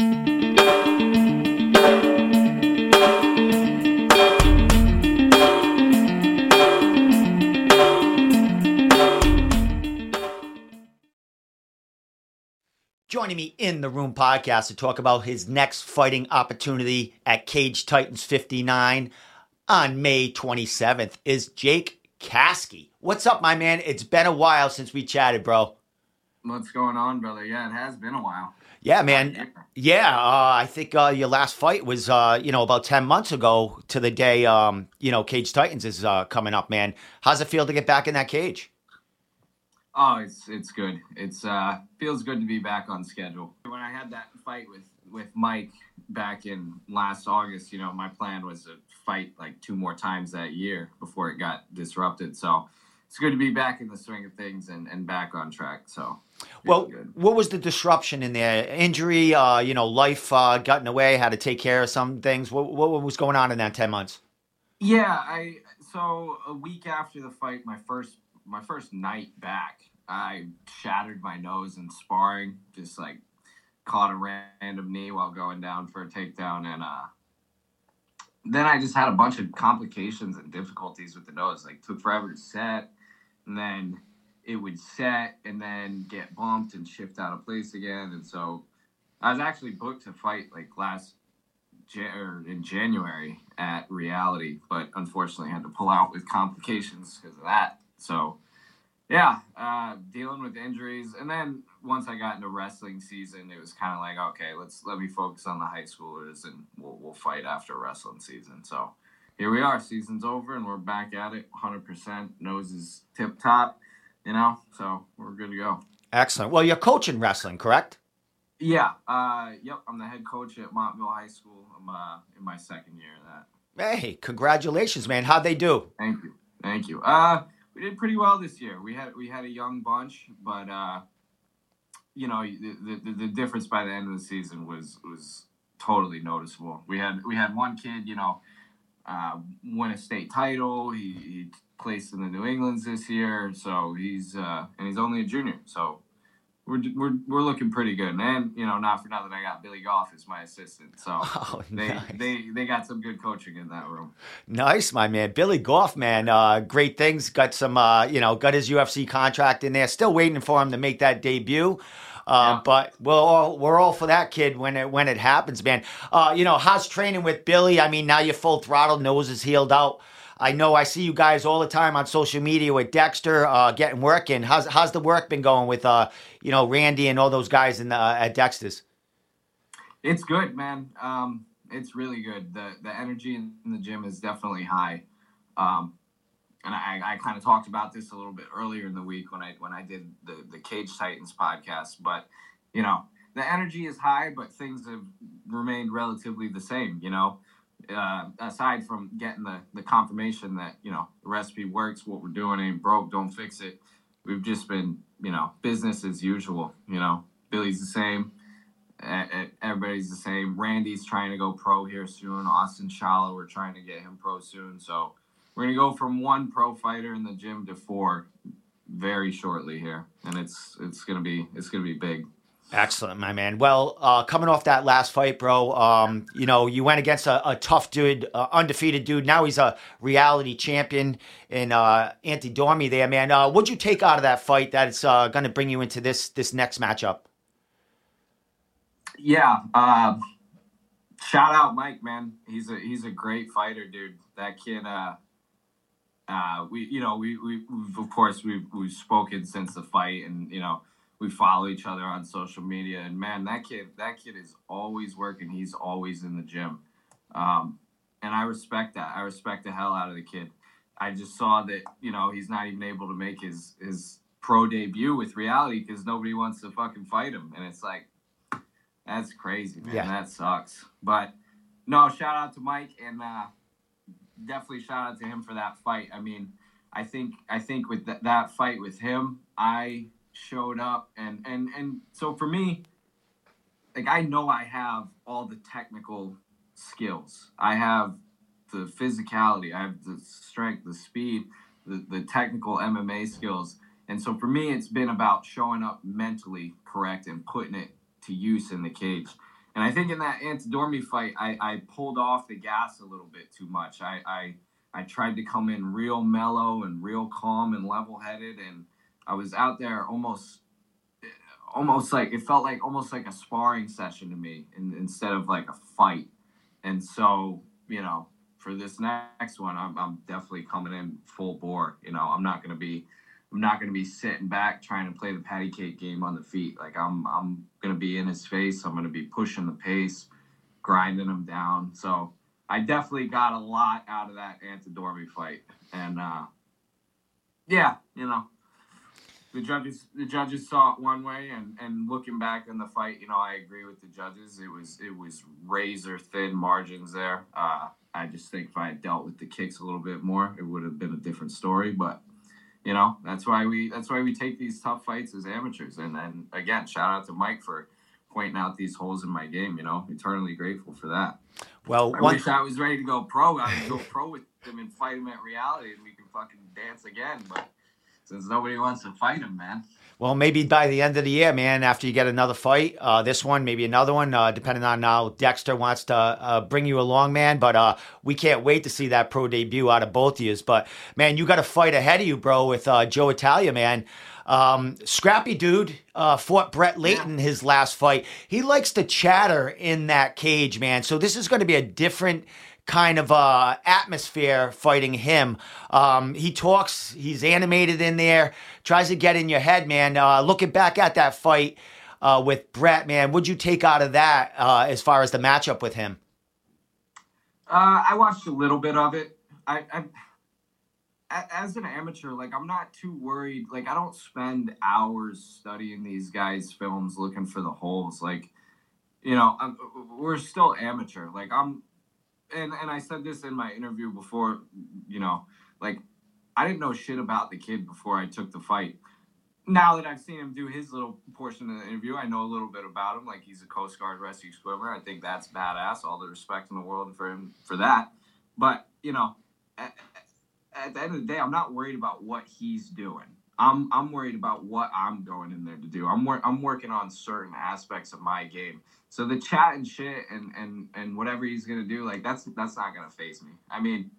Joining me in the room podcast to talk about his next fighting opportunity at Cage Titans 59 on May 27th is Jake Caskey. What's up, my man? It's been a while since we chatted, bro. What's going on, brother? Yeah, it has been a while. Yeah, man. Yeah, uh, I think uh, your last fight was, uh, you know, about 10 months ago to the day, um, you know, Cage Titans is uh, coming up, man. How's it feel to get back in that cage? Oh, it's it's good. It's uh feels good to be back on schedule. When I had that fight with with Mike back in last August, you know, my plan was to fight like two more times that year before it got disrupted. So it's good to be back in the swing of things and, and back on track. So well, good. what was the disruption in there? Injury, uh, you know, life uh, got in the way, had to take care of some things. What, what was going on in that 10 months? Yeah, I so a week after the fight, my first my first night back, I shattered my nose in sparring, just like caught a random knee while going down for a takedown, and uh, then I just had a bunch of complications and difficulties with the nose. Like took forever to set, and then it would set and then get bumped and shift out of place again, and so I was actually booked to fight like last in January at Reality, but unfortunately had to pull out with complications because of that. So yeah, uh, dealing with injuries, and then once I got into wrestling season, it was kind of like, okay, let's let me focus on the high schoolers, and we'll we'll fight after wrestling season. So here we are, season's over, and we're back at it, hundred percent. Nose is tip top, you know, so we're good to go. Excellent. Well, you're coaching wrestling, correct? Yeah. Uh, yep. I'm the head coach at Montville High School. I'm uh, in my second year of that. Hey, congratulations, man! How'd they do? Thank you. Thank you. Uh, we did pretty well this year. We had we had a young bunch, but uh, you know the, the, the difference by the end of the season was was totally noticeable. We had we had one kid, you know, uh, win a state title. He, he placed in the New Englands this year, so he's uh, and he's only a junior. So we're, we're, we're looking pretty good. And, you know, not for nothing, I got Billy Goff as my assistant. So oh, they, nice. they, they got some good coaching in that room. Nice, my man. Billy Goff, man. Uh, great things. Got some, uh, you know, got his UFC contract in there. Still waiting for him to make that debut. Uh, yeah. But we're all we're all for that kid when it when it happens, man. Uh, you know, how's training with Billy? I mean, now you're full throttle, nose is healed out. I know I see you guys all the time on social media with Dexter uh, getting working. How's how's the work been going with uh, you know Randy and all those guys in the, uh, at Dexter's? It's good, man. Um, it's really good. the The energy in the gym is definitely high. Um, and I, I kind of talked about this a little bit earlier in the week when I when I did the the Cage Titans podcast. But you know, the energy is high, but things have remained relatively the same. You know, uh, aside from getting the, the confirmation that you know the recipe works, what we're doing ain't broke, don't fix it. We've just been you know business as usual. You know, Billy's the same, everybody's the same. Randy's trying to go pro here soon. Austin Shala, we're trying to get him pro soon. So we're gonna go from one pro fighter in the gym to four very shortly here, and it's it's gonna be it's gonna be big. Excellent, my man. Well, uh, coming off that last fight, bro, um, you know, you went against a, a tough dude, uh, undefeated dude. Now he's a reality champion in uh, Dormy there, man. Uh, what'd you take out of that fight that's uh, going to bring you into this this next matchup? Yeah, uh, shout out Mike, man. He's a he's a great fighter, dude. That kid. Uh, uh, we you know we we we've, of course we've we've spoken since the fight, and you know we follow each other on social media and man that kid that kid is always working. He's always in the gym. Um, and i respect that. I respect the hell out of the kid. I just saw that you know he's not even able to make his his pro debut with reality because nobody wants to fucking fight him. And it's like that's crazy man. Yeah. that sucks. But no shout out to mike and uh, definitely shout out to him for that fight. I mean i think i think with th- that fight with him i showed up and and and so for me like I know I have all the technical skills. I have the physicality, I have the strength, the speed, the, the technical MMA skills. And so for me it's been about showing up mentally correct and putting it to use in the cage. And I think in that Antidorme fight, I, I pulled off the gas a little bit too much. I, I I tried to come in real mellow and real calm and level headed, and I was out there almost almost like it felt like almost like a sparring session to me in, instead of like a fight. And so, you know, for this next one, I'm, I'm definitely coming in full bore. You know, I'm not going to be I'm not going to be sitting back trying to play the patty cake game on the feet. Like I'm, I'm going to be in his face. I'm going to be pushing the pace, grinding him down. So I definitely got a lot out of that Antidorme fight, and uh, yeah, you know, the judges, the judges saw it one way, and and looking back in the fight, you know, I agree with the judges. It was it was razor thin margins there. Uh, I just think if I had dealt with the kicks a little bit more, it would have been a different story. But you know that's why we that's why we take these tough fights as amateurs and and again shout out to mike for pointing out these holes in my game you know eternally grateful for that well i one... wish i was ready to go pro i would go pro with them and fight him at reality and we can fucking dance again but since nobody wants to fight him man well, maybe by the end of the year, man, after you get another fight, uh, this one, maybe another one, uh, depending on how Dexter wants to uh, bring you along, man. But uh, we can't wait to see that pro debut out of both of you. But, man, you got a fight ahead of you, bro, with uh, Joe Italia, man. Um, scrappy dude uh, fought Brett Layton yeah. his last fight. He likes to chatter in that cage, man. So this is going to be a different – kind of uh, atmosphere fighting him. Um, he talks, he's animated in there, tries to get in your head, man. Uh, looking back at that fight uh, with Brett, man, what'd you take out of that uh, as far as the matchup with him? Uh, I watched a little bit of it. I, I as an amateur, like I'm not too worried. Like I don't spend hours studying these guys' films looking for the holes. Like, you know, I'm, we're still amateur. Like I'm and and I said this in my interview before, you know, like I didn't know shit about the kid before I took the fight. Now that I've seen him do his little portion of the interview, I know a little bit about him. Like he's a Coast Guard rescue swimmer. I think that's badass. All the respect in the world for him for that. But you know, at, at the end of the day, I'm not worried about what he's doing. I'm I'm worried about what I'm going in there to do. I'm wor- I'm working on certain aspects of my game. So the chat and shit and and and whatever he's gonna do, like that's that's not gonna phase me. I mean,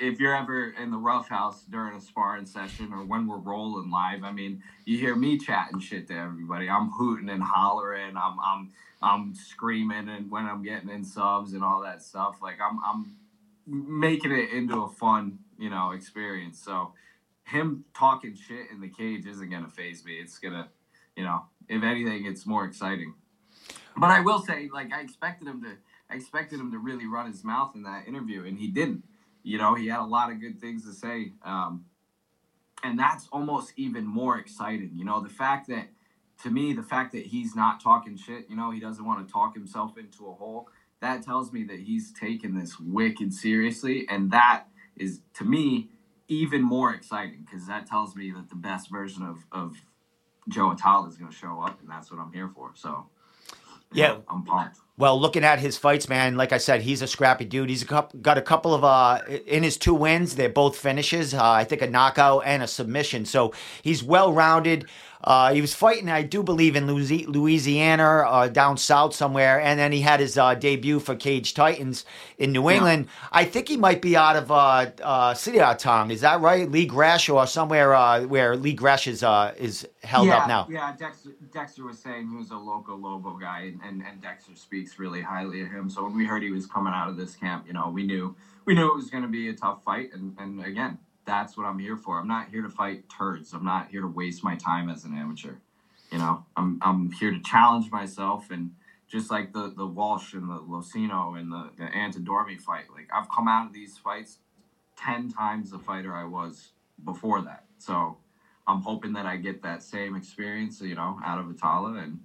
if you're ever in the rough house during a sparring session or when we're rolling live, I mean, you hear me chatting shit to everybody. I'm hooting and hollering. I'm I'm I'm screaming and when I'm getting in subs and all that stuff. Like I'm I'm making it into a fun, you know, experience. So him talking shit in the cage isn't gonna phase me. It's gonna, you know, if anything, it's more exciting. But I will say, like, I expected him to, I expected him to really run his mouth in that interview, and he didn't. You know, he had a lot of good things to say, um, and that's almost even more exciting. You know, the fact that, to me, the fact that he's not talking shit. You know, he doesn't want to talk himself into a hole. That tells me that he's taking this wicked seriously, and that is, to me, even more exciting because that tells me that the best version of of Joe Italia is going to show up, and that's what I'm here for. So, yeah, I'm pumped. Well, looking at his fights, man, like I said, he's a scrappy dude. He's a couple, got a couple of uh in his two wins. They're both finishes. Uh, I think a knockout and a submission. So he's well rounded. Uh, he was fighting, I do believe, in Louisiana, uh, down south somewhere, and then he had his uh, debut for Cage Titans in New England. Yeah. I think he might be out of uh, uh, Sityodtong. Is that right? Lee Gresh or somewhere uh, where Lee Gresh is uh, is held yeah, up now. Yeah, Dexter, Dexter was saying he was a local Lobo guy, and, and Dexter speaks really highly of him. So when we heard he was coming out of this camp, you know, we knew we knew it was going to be a tough fight, and and again, that's what I'm here for. I'm not here to fight turds. I'm not here to waste my time as an amateur. You know, I'm I'm here to challenge myself and just like the the Walsh and the Losino and the, the Antidorme fight. Like I've come out of these fights ten times the fighter I was before that. So I'm hoping that I get that same experience, you know, out of Italia and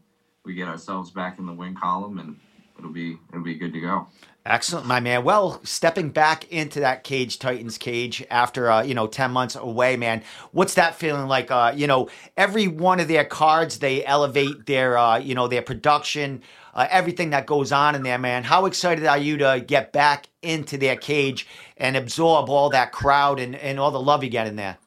we get ourselves back in the win column and it'll be it'll be good to go. Excellent, my man. Well, stepping back into that cage, Titans cage, after uh, you know ten months away, man. What's that feeling like? Uh, you know, every one of their cards, they elevate their uh, you know their production, uh, everything that goes on in there, man. How excited are you to get back into their cage and absorb all that crowd and, and all the love you get in there?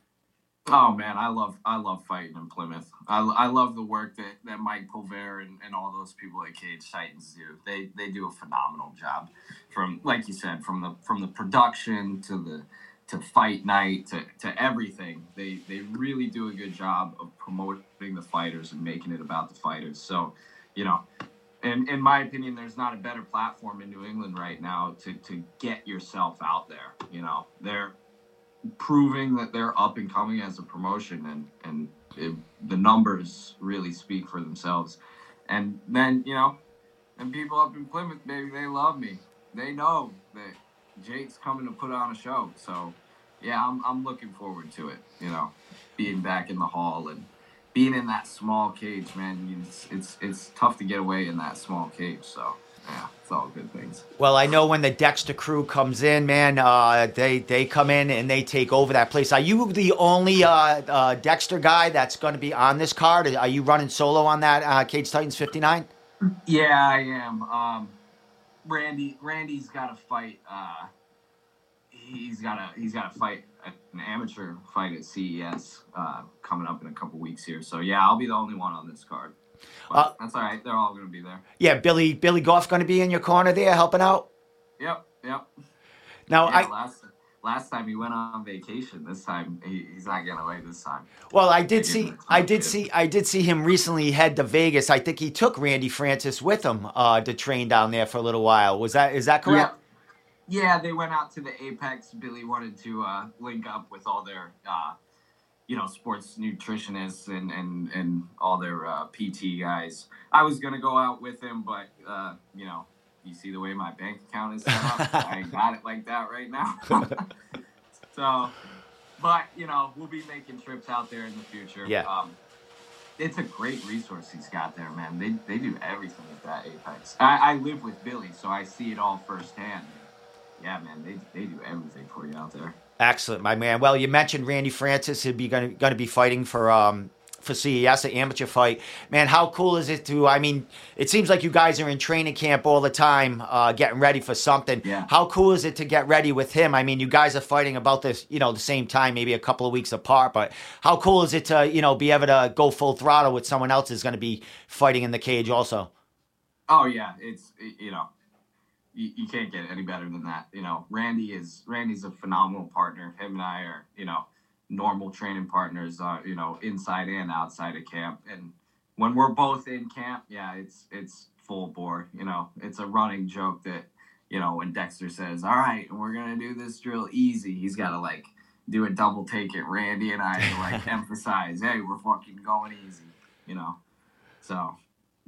Oh man, I love I love fighting in Plymouth. I, I love the work that, that Mike Pulver and, and all those people at Cage Titans do. They they do a phenomenal job. From like you said, from the from the production to the to fight night to, to everything. They they really do a good job of promoting the fighters and making it about the fighters. So, you know, in in my opinion, there's not a better platform in New England right now to to get yourself out there. You know, they're proving that they're up and coming as a promotion and and it, the numbers really speak for themselves. And then you know and people up in plymouth baby they love me. They know that jake's coming to put on a show. So yeah i'm, I'm looking forward to it you know being back in the hall and being in that small cage man. It's it's, it's tough to get away in that small cage so yeah, it's all good things. Well, I know when the Dexter crew comes in, man, uh, they they come in and they take over that place. Are you the only uh, uh, Dexter guy that's going to be on this card? Are you running solo on that uh, Cage Titans 59? Yeah, I am. Um, Randy Randy's got to fight. Uh, he's got to he's got to fight an amateur fight at CES uh, coming up in a couple weeks here. So yeah, I'll be the only one on this card. Uh, that's all right. They're all going to be there. Yeah, Billy Billy Goff going to be in your corner there helping out. Yep, yep. Now yeah, I last last time he went on vacation. This time he, he's not getting away. This time. Well, I did see I did see I did see him recently head to Vegas. I think he took Randy Francis with him uh, to train down there for a little while. Was that is that correct? Yeah. Yeah, they went out to the Apex. Billy wanted to uh, link up with all their uh, you know sports nutritionists and and and all their uh, PT guys. I was gonna go out with him, but uh, you know, you see the way my bank account is set up. I ain't got it like that right now. so, but you know, we'll be making trips out there in the future. Yeah. Um, it's a great resource he's got there, man. They they do everything at that Apex. I, I live with Billy, so I see it all firsthand. Yeah, man, they they do everything for you out there. Excellent, my man. Well, you mentioned Randy Francis. He'd be going to be fighting for um, for CES, an amateur fight. Man, how cool is it to? I mean, it seems like you guys are in training camp all the time, uh, getting ready for something. Yeah. How cool is it to get ready with him? I mean, you guys are fighting about this, you know, the same time, maybe a couple of weeks apart. But how cool is it to, you know, be able to go full throttle with someone else who's going to be fighting in the cage also? Oh yeah, it's you know you, you can't get any better than that. You know, Randy is Randy's a phenomenal partner. Him and I are, you know, normal training partners, uh, you know, inside and outside of camp. And when we're both in camp, yeah, it's it's full bore. You know, it's a running joke that, you know, when Dexter says, All right, we're gonna do this drill easy, he's gotta like do a double take at Randy and I to like emphasize, hey, we're fucking going easy, you know. So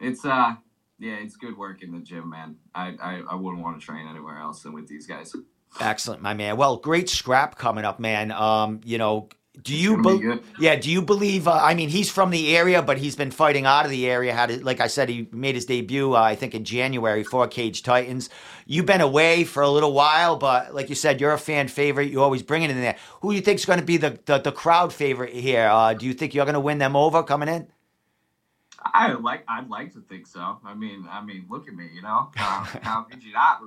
it's uh yeah, it's good work in the gym, man. I, I, I wouldn't want to train anywhere else than with these guys. Excellent, my man. Well, great scrap coming up, man. Um, you know, do you be- yeah? Do you believe? Uh, I mean, he's from the area, but he's been fighting out of the area. Had it, like I said, he made his debut, uh, I think, in January for Cage Titans. You've been away for a little while, but like you said, you're a fan favorite. You always bring it in there. Who do you think is going to be the, the, the crowd favorite here? Uh, do you think you're going to win them over coming in? I like. I'd like to think so. I mean, I mean, look at me. You know, uh, how could you not?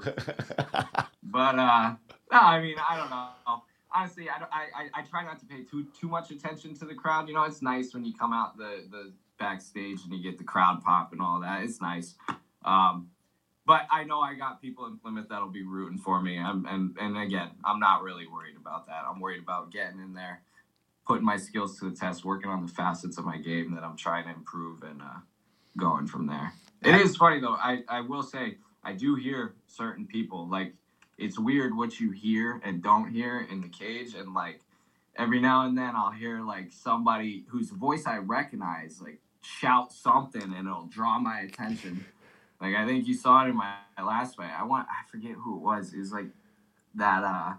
but uh, no, I mean, I don't know. Honestly, I, I I try not to pay too too much attention to the crowd. You know, it's nice when you come out the the backstage and you get the crowd pop and all that. It's nice. Um, but I know I got people in Plymouth that'll be rooting for me. I'm, and and again, I'm not really worried about that. I'm worried about getting in there putting my skills to the test, working on the facets of my game that I'm trying to improve and uh, going from there. It is funny though. I, I will say I do hear certain people like it's weird what you hear and don't hear in the cage and like every now and then I'll hear like somebody whose voice I recognize like shout something and it'll draw my attention. Like I think you saw it in my, my last fight. I want I forget who it was. It was like that uh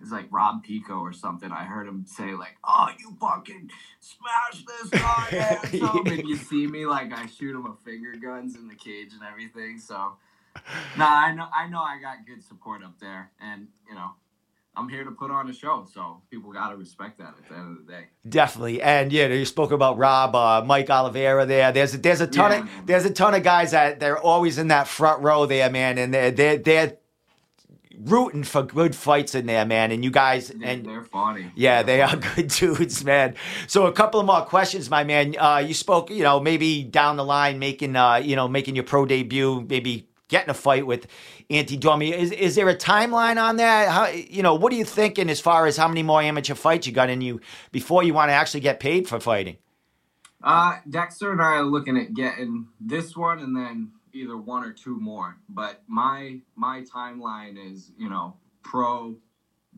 it's like Rob Pico or something. I heard him say like, "Oh, you fucking smash this guy!" and you see me like I shoot him with finger guns in the cage and everything. So, nah, I know, I know, I got good support up there, and you know, I'm here to put on a show, so people got to respect that at the end of the day. Definitely, and yeah, you spoke about Rob, uh, Mike Oliveira. There, there's a, there's a ton yeah, of there's a ton of guys that they're always in that front row there, man, and they're they're, they're rooting for good fights in there, man. And you guys, and they're funny. Yeah, they're they funny. are good dudes, man. So a couple of more questions, my man. Uh, you spoke, you know, maybe down the line, making, uh, you know, making your pro debut, maybe getting a fight with Ante Dormi. Is is there a timeline on that? How, you know, what are you thinking as far as how many more amateur fights you got in you before you want to actually get paid for fighting? Uh, Dexter and I are looking at getting this one and then either one or two more. But my my timeline is, you know, pro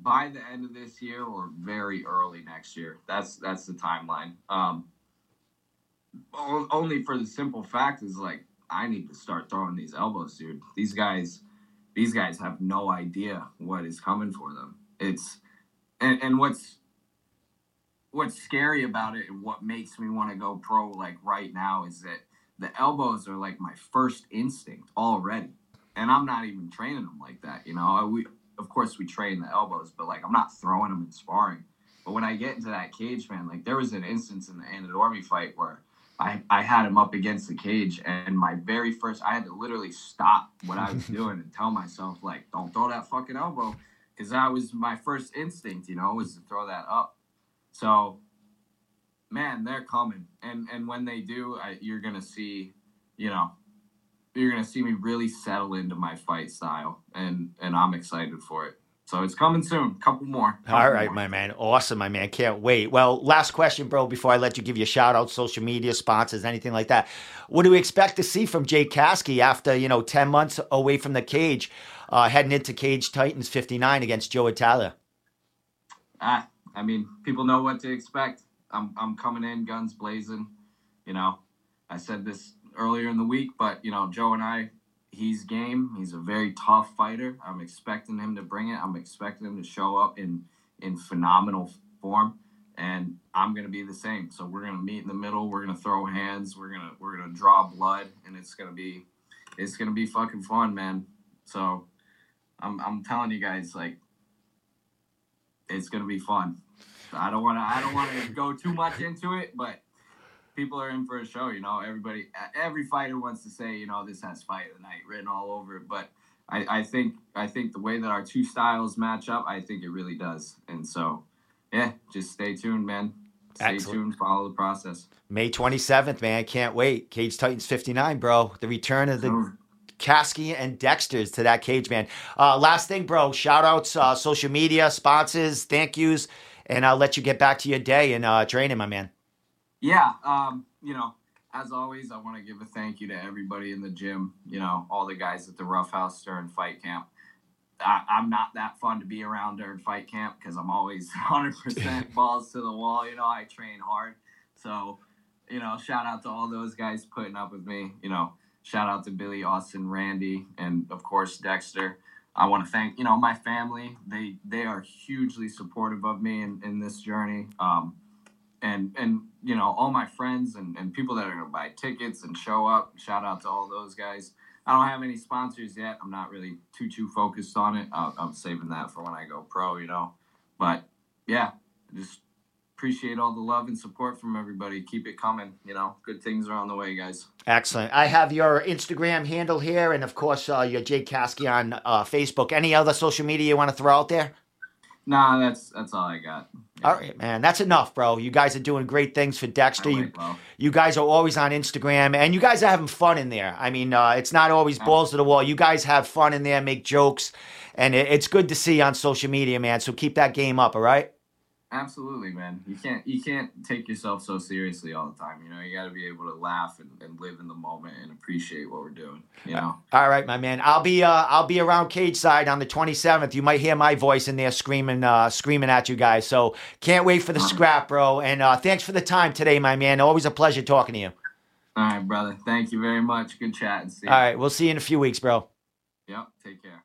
by the end of this year or very early next year. That's that's the timeline. Um, only for the simple fact is like I need to start throwing these elbows, dude. These guys, these guys have no idea what is coming for them. It's and, and what's what's scary about it and what makes me want to go pro like right now is that the elbows are like my first instinct already. And I'm not even training them like that. You know, we of course we train the elbows, but like I'm not throwing them in sparring. But when I get into that cage, man, like there was an instance in the Ante Dormi fight where I, I had him up against the cage and my very first I had to literally stop what I was doing and tell myself like don't throw that fucking elbow because that was my first instinct you know was to throw that up so man they're coming and and when they do I, you're gonna see you know you're gonna see me really settle into my fight style and and I'm excited for it so it's coming soon. Couple more. Couple All right, more. my man. Awesome, my man. Can't wait. Well, last question, bro, before I let you give you a shout out, social media, sponsors, anything like that. What do we expect to see from Jake Caskey after, you know, 10 months away from the cage, uh, heading into Cage Titans 59 against Joe Italia? Ah, I mean, people know what to expect. I'm, I'm coming in guns blazing. You know, I said this earlier in the week, but, you know, Joe and I he's game. He's a very tough fighter. I'm expecting him to bring it. I'm expecting him to show up in in phenomenal form, and I'm gonna be the same. So we're gonna meet in the middle. We're gonna throw hands. We're gonna we're gonna draw blood, and it's gonna be it's gonna be fucking fun, man. So I'm I'm telling you guys, like, it's gonna be fun. I don't wanna I don't wanna go too much into it, but people are in for a show. You know, everybody, every fighter wants to say, you know, this has fight of the night written all over it. But I, I think, I think the way that our two styles match up, I think it really does. And so, yeah, just stay tuned, man. Stay Excellent. tuned. Follow the process. May 27th, man. Can't wait. Cage Titans 59, bro. The return of the. Oh. Caskey and Dexter's to that cage, man. Uh, last thing, bro. Shout outs, uh, social media, sponsors, thank yous, and I'll let you get back to your day and uh, training, my man. Yeah, um, you know, as always, I want to give a thank you to everybody in the gym. You know, all the guys at the Rough House during fight camp. I, am not that fun to be around during fight camp because I'm always 100% balls to the wall. You know, I train hard. So, you know, shout out to all those guys putting up with me. You know, shout out to Billy, Austin, Randy, and of course Dexter. I want to thank you know my family. They they are hugely supportive of me in, in this journey. Um, and and you know all my friends and, and people that are gonna buy tickets and show up shout out to all those guys i don't have any sponsors yet i'm not really too too focused on it i i'm saving that for when i go pro you know but yeah just appreciate all the love and support from everybody keep it coming you know good things are on the way guys excellent i have your instagram handle here and of course uh, your jake caskey on uh, facebook any other social media you want to throw out there Nah, that's that's all I got. Yeah. All right, man. That's enough, bro. You guys are doing great things for Dexter. You, you guys are always on Instagram, and you guys are having fun in there. I mean, uh, it's not always balls to the wall. You guys have fun in there, make jokes, and it, it's good to see on social media, man. So keep that game up, all right? Absolutely, man. You can't you can't take yourself so seriously all the time. You know, you got to be able to laugh and, and live in the moment and appreciate what we're doing. You know. All right, my man. I'll be uh I'll be around cage side on the 27th. You might hear my voice in there screaming uh screaming at you guys. So can't wait for the scrap, bro. And uh, thanks for the time today, my man. Always a pleasure talking to you. All right, brother. Thank you very much. Good chatting. All right, we'll see you in a few weeks, bro. Yep. Take care.